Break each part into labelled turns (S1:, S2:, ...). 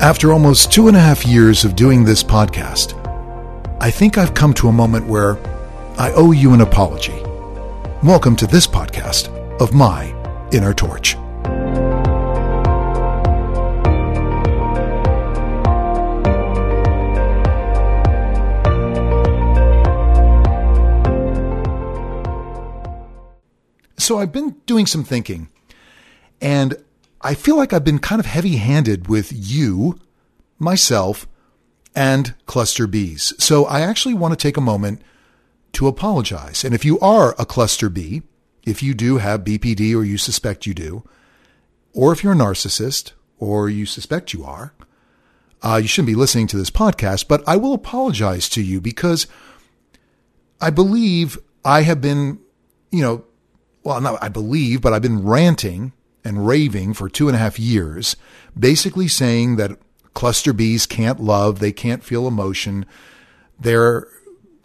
S1: After almost two and a half years of doing this podcast, I think I've come to a moment where I owe you an apology. Welcome to this podcast of My Inner Torch. So I've been doing some thinking, and I feel like I've been kind of heavy handed with you, myself, and cluster Bs. So I actually want to take a moment to apologize. And if you are a cluster B, if you do have BPD or you suspect you do, or if you're a narcissist or you suspect you are, uh, you shouldn't be listening to this podcast, but I will apologize to you because I believe I have been, you know, well, not I believe, but I've been ranting and raving for two and a half years, basically saying that cluster Bs can't love, they can't feel emotion, they're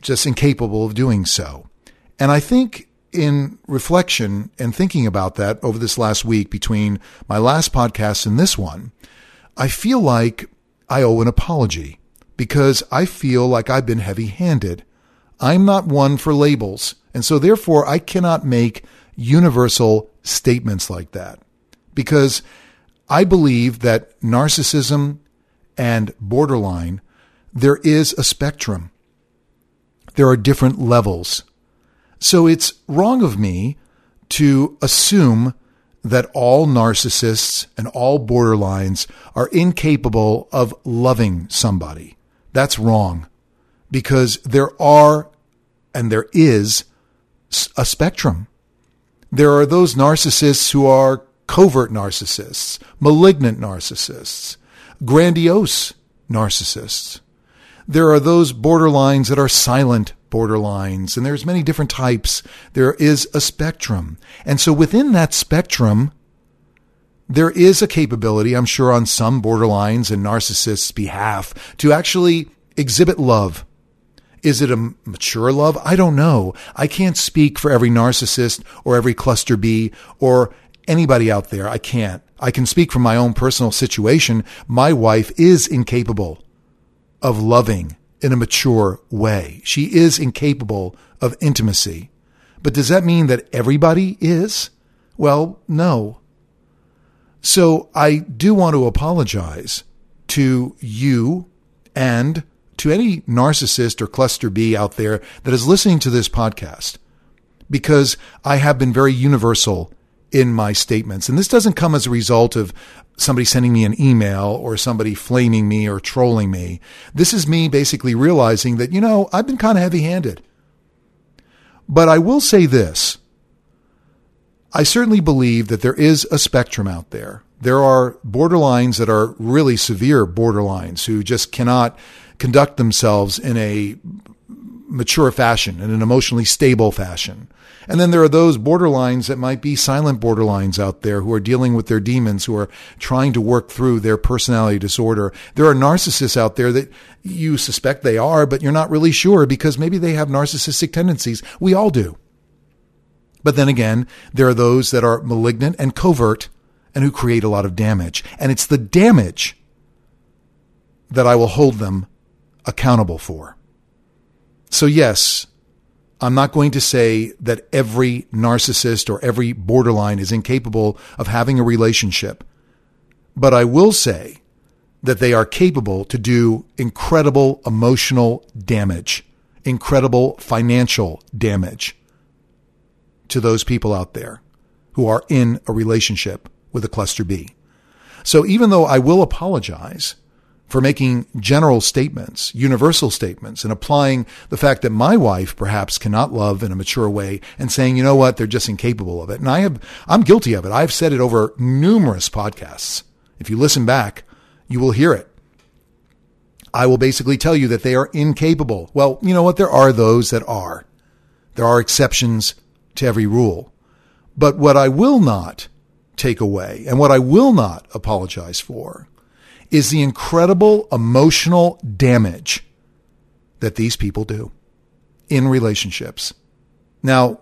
S1: just incapable of doing so. And I think in reflection and thinking about that over this last week between my last podcast and this one, I feel like I owe an apology because I feel like I've been heavy handed. I'm not one for labels. And so therefore I cannot make universal statements like that because I believe that narcissism and borderline, there is a spectrum. There are different levels. So it's wrong of me to assume that all narcissists and all borderlines are incapable of loving somebody. That's wrong because there are and there is a spectrum. There are those narcissists who are covert narcissists, malignant narcissists, grandiose narcissists. There are those borderlines that are silent borderlines, and there's many different types. There is a spectrum. And so within that spectrum, there is a capability, I'm sure, on some borderlines and narcissists' behalf to actually exhibit love. Is it a mature love? I don't know. I can't speak for every narcissist or every cluster B or anybody out there. I can't. I can speak from my own personal situation. My wife is incapable of loving in a mature way. She is incapable of intimacy. But does that mean that everybody is? Well, no. So I do want to apologize to you and to any narcissist or cluster B out there that is listening to this podcast because I have been very universal in my statements. And this doesn't come as a result of somebody sending me an email or somebody flaming me or trolling me. This is me basically realizing that, you know, I've been kind of heavy handed. But I will say this. I certainly believe that there is a spectrum out there. There are borderlines that are really severe borderlines who just cannot conduct themselves in a mature fashion, in an emotionally stable fashion. And then there are those borderlines that might be silent borderlines out there who are dealing with their demons, who are trying to work through their personality disorder. There are narcissists out there that you suspect they are, but you're not really sure because maybe they have narcissistic tendencies. We all do. But then again, there are those that are malignant and covert and who create a lot of damage. And it's the damage that I will hold them accountable for. So yes, I'm not going to say that every narcissist or every borderline is incapable of having a relationship, but I will say that they are capable to do incredible emotional damage, incredible financial damage to those people out there who are in a relationship with a cluster B. So even though I will apologize for making general statements, universal statements, and applying the fact that my wife perhaps cannot love in a mature way and saying, you know what, they're just incapable of it. And I have, I'm guilty of it. I've said it over numerous podcasts. If you listen back, you will hear it. I will basically tell you that they are incapable. Well, you know what? There are those that are. There are exceptions to every rule. But what I will not take away and what I will not apologize for is the incredible emotional damage that these people do in relationships. Now,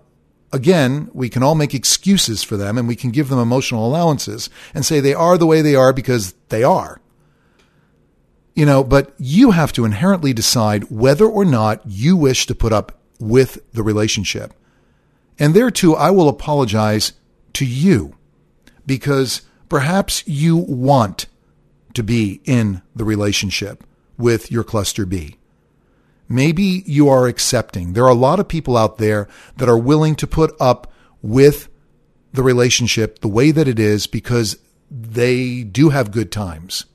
S1: again, we can all make excuses for them and we can give them emotional allowances and say they are the way they are because they are. You know, but you have to inherently decide whether or not you wish to put up with the relationship. And there too, I will apologize to you because perhaps you want to be in the relationship with your cluster B. Maybe you are accepting. There are a lot of people out there that are willing to put up with the relationship the way that it is because they do have good times.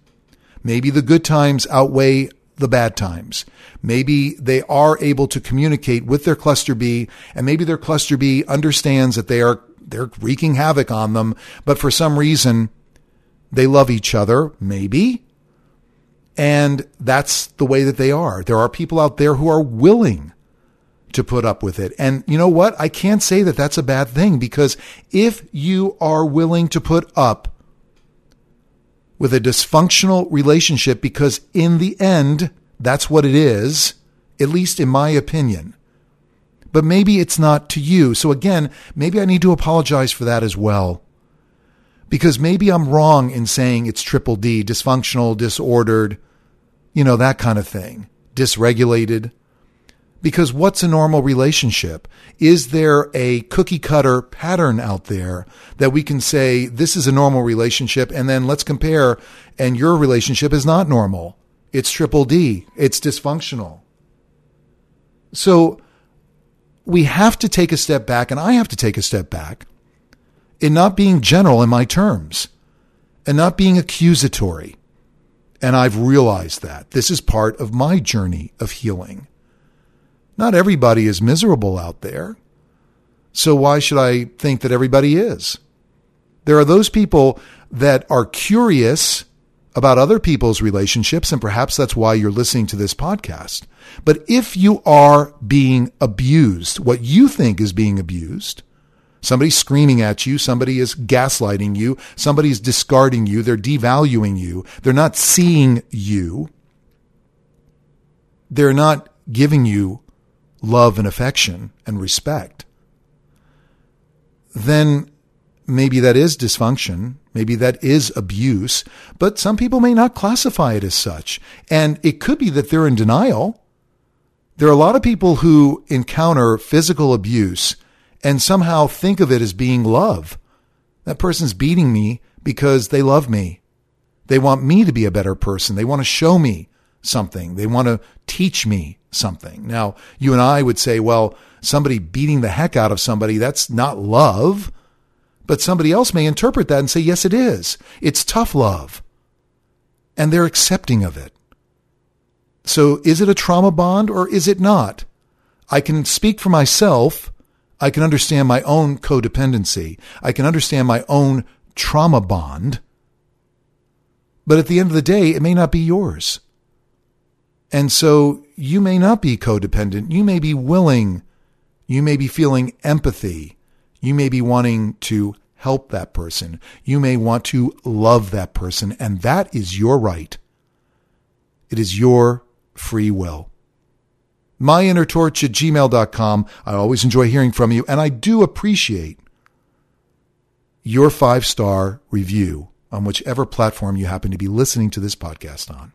S1: Maybe the good times outweigh the bad times. Maybe they are able to communicate with their cluster B and maybe their cluster B understands that they are they're wreaking havoc on them, but for some reason they love each other, maybe. And that's the way that they are. There are people out there who are willing to put up with it. And you know what? I can't say that that's a bad thing because if you are willing to put up with a dysfunctional relationship, because in the end, that's what it is, at least in my opinion. But maybe it's not to you. So again, maybe I need to apologize for that as well because maybe I'm wrong in saying it's triple D, dysfunctional, disordered, you know, that kind of thing, dysregulated. Because what's a normal relationship? Is there a cookie cutter pattern out there that we can say this is a normal relationship and then let's compare and your relationship is not normal? It's triple D. It's dysfunctional. So we have to take a step back and I have to take a step back in not being general in my terms and not being accusatory. And I've realized that this is part of my journey of healing. Not everybody is miserable out there. So why should I think that everybody is? There are those people that are curious about other people's relationships, and perhaps that's why you're listening to this podcast. But if you are being abused, what you think is being abused, Somebody's screaming at you. Somebody is gaslighting you. Somebody is discarding you. They're devaluing you. They're not seeing you. They're not giving you love and affection and respect. Then maybe that is dysfunction. Maybe that is abuse, but some people may not classify it as such. And it could be that they're in denial. There are a lot of people who encounter physical abuse and somehow think of it as being love. That person's beating me because they love me. They want me to be a better person. They want to show me something. They want to teach me something. Now, you and I would say, well, somebody beating the heck out of somebody, that's not love. But somebody else may interpret that and say, yes, it is. It's tough love. And they're accepting of it. So is it a trauma bond or is it not? I can speak for myself I can understand my own codependency. I can understand my own trauma bond. But at the end of the day, it may not be yours. And so you may not be codependent. You may be willing. You may be feeling empathy. You may be wanting to help that person. You may want to love that person. And that is your right. It is your free will myinnertorch at gmail.com. I always enjoy hearing from you, and I do appreciate your five star review on whichever platform you happen to be listening to this podcast on.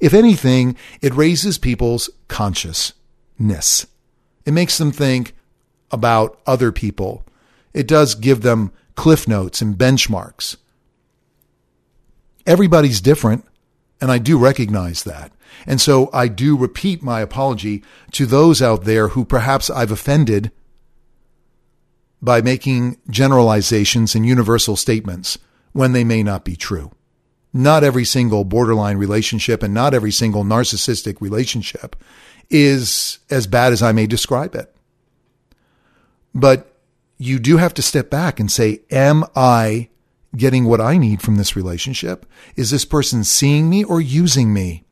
S1: If anything, it raises people's consciousness. It makes them think about other people. It does give them cliff notes and benchmarks. Everybody's different, and I do recognize that. And so I do repeat my apology to those out there who perhaps I've offended by making generalizations and universal statements when they may not be true. Not every single borderline relationship and not every single narcissistic relationship is as bad as I may describe it. But you do have to step back and say, am I getting what I need from this relationship? Is this person seeing me or using me?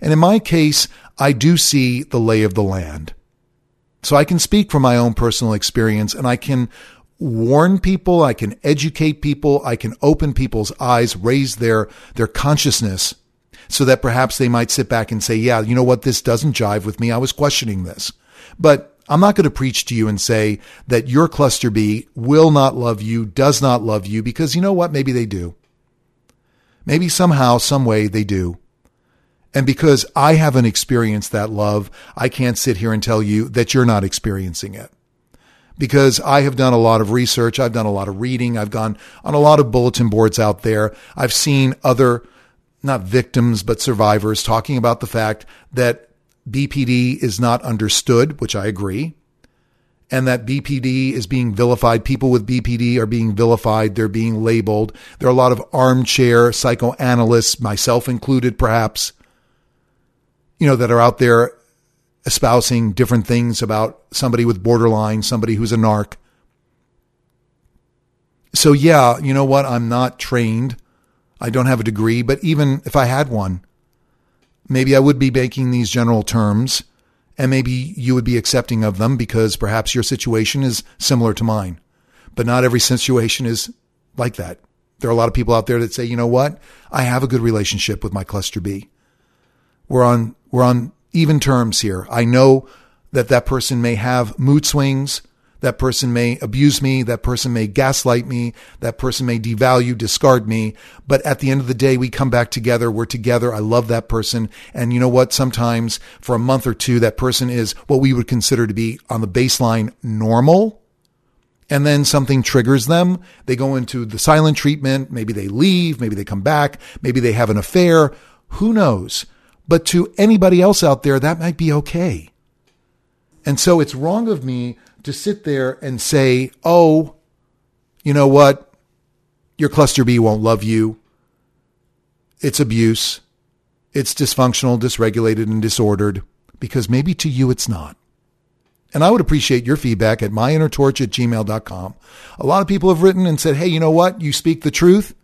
S1: And in my case, I do see the lay of the land. So I can speak from my own personal experience and I can warn people, I can educate people, I can open people's eyes, raise their, their consciousness so that perhaps they might sit back and say, yeah, you know what? This doesn't jive with me. I was questioning this. But I'm not going to preach to you and say that your cluster B will not love you, does not love you, because you know what? Maybe they do. Maybe somehow, some way they do. And because I haven't experienced that love, I can't sit here and tell you that you're not experiencing it. Because I have done a lot of research. I've done a lot of reading. I've gone on a lot of bulletin boards out there. I've seen other, not victims, but survivors talking about the fact that BPD is not understood, which I agree and that BPD is being vilified. People with BPD are being vilified. They're being labeled. There are a lot of armchair psychoanalysts, myself included, perhaps, you know, that are out there espousing different things about somebody with borderline, somebody who's a narc. So, yeah, you know what? I'm not trained. I don't have a degree, but even if I had one, maybe I would be making these general terms and maybe you would be accepting of them because perhaps your situation is similar to mine. But not every situation is like that. There are a lot of people out there that say, you know what? I have a good relationship with my cluster B. We're on, we're on even terms here. I know that that person may have mood swings. That person may abuse me. That person may gaslight me. That person may devalue, discard me. But at the end of the day, we come back together. We're together. I love that person. And you know what? Sometimes for a month or two, that person is what we would consider to be on the baseline normal. And then something triggers them. They go into the silent treatment. Maybe they leave. Maybe they come back. Maybe they have an affair. Who knows? But to anybody else out there, that might be okay. And so it's wrong of me to sit there and say, oh, you know what? Your cluster B won't love you. It's abuse. It's dysfunctional, dysregulated, and disordered because maybe to you it's not. And I would appreciate your feedback at myinnertorch at gmail.com. A lot of people have written and said, hey, you know what? You speak the truth.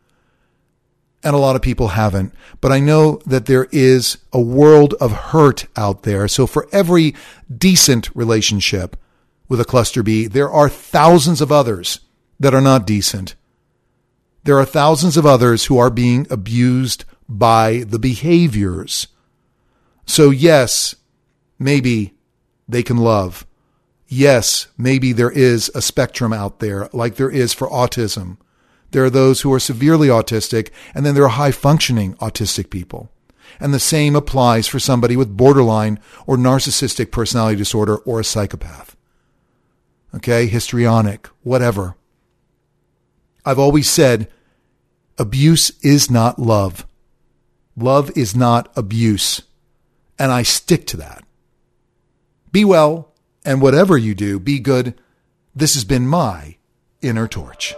S1: And a lot of people haven't. But I know that there is a world of hurt out there. So for every decent relationship, with a cluster B, there are thousands of others that are not decent. There are thousands of others who are being abused by the behaviors. So, yes, maybe they can love. Yes, maybe there is a spectrum out there like there is for autism. There are those who are severely autistic, and then there are high functioning autistic people. And the same applies for somebody with borderline or narcissistic personality disorder or a psychopath okay, histrionic, whatever. I've always said abuse is not love. Love is not abuse. And I stick to that. Be well, and whatever you do, be good. This has been my inner torch.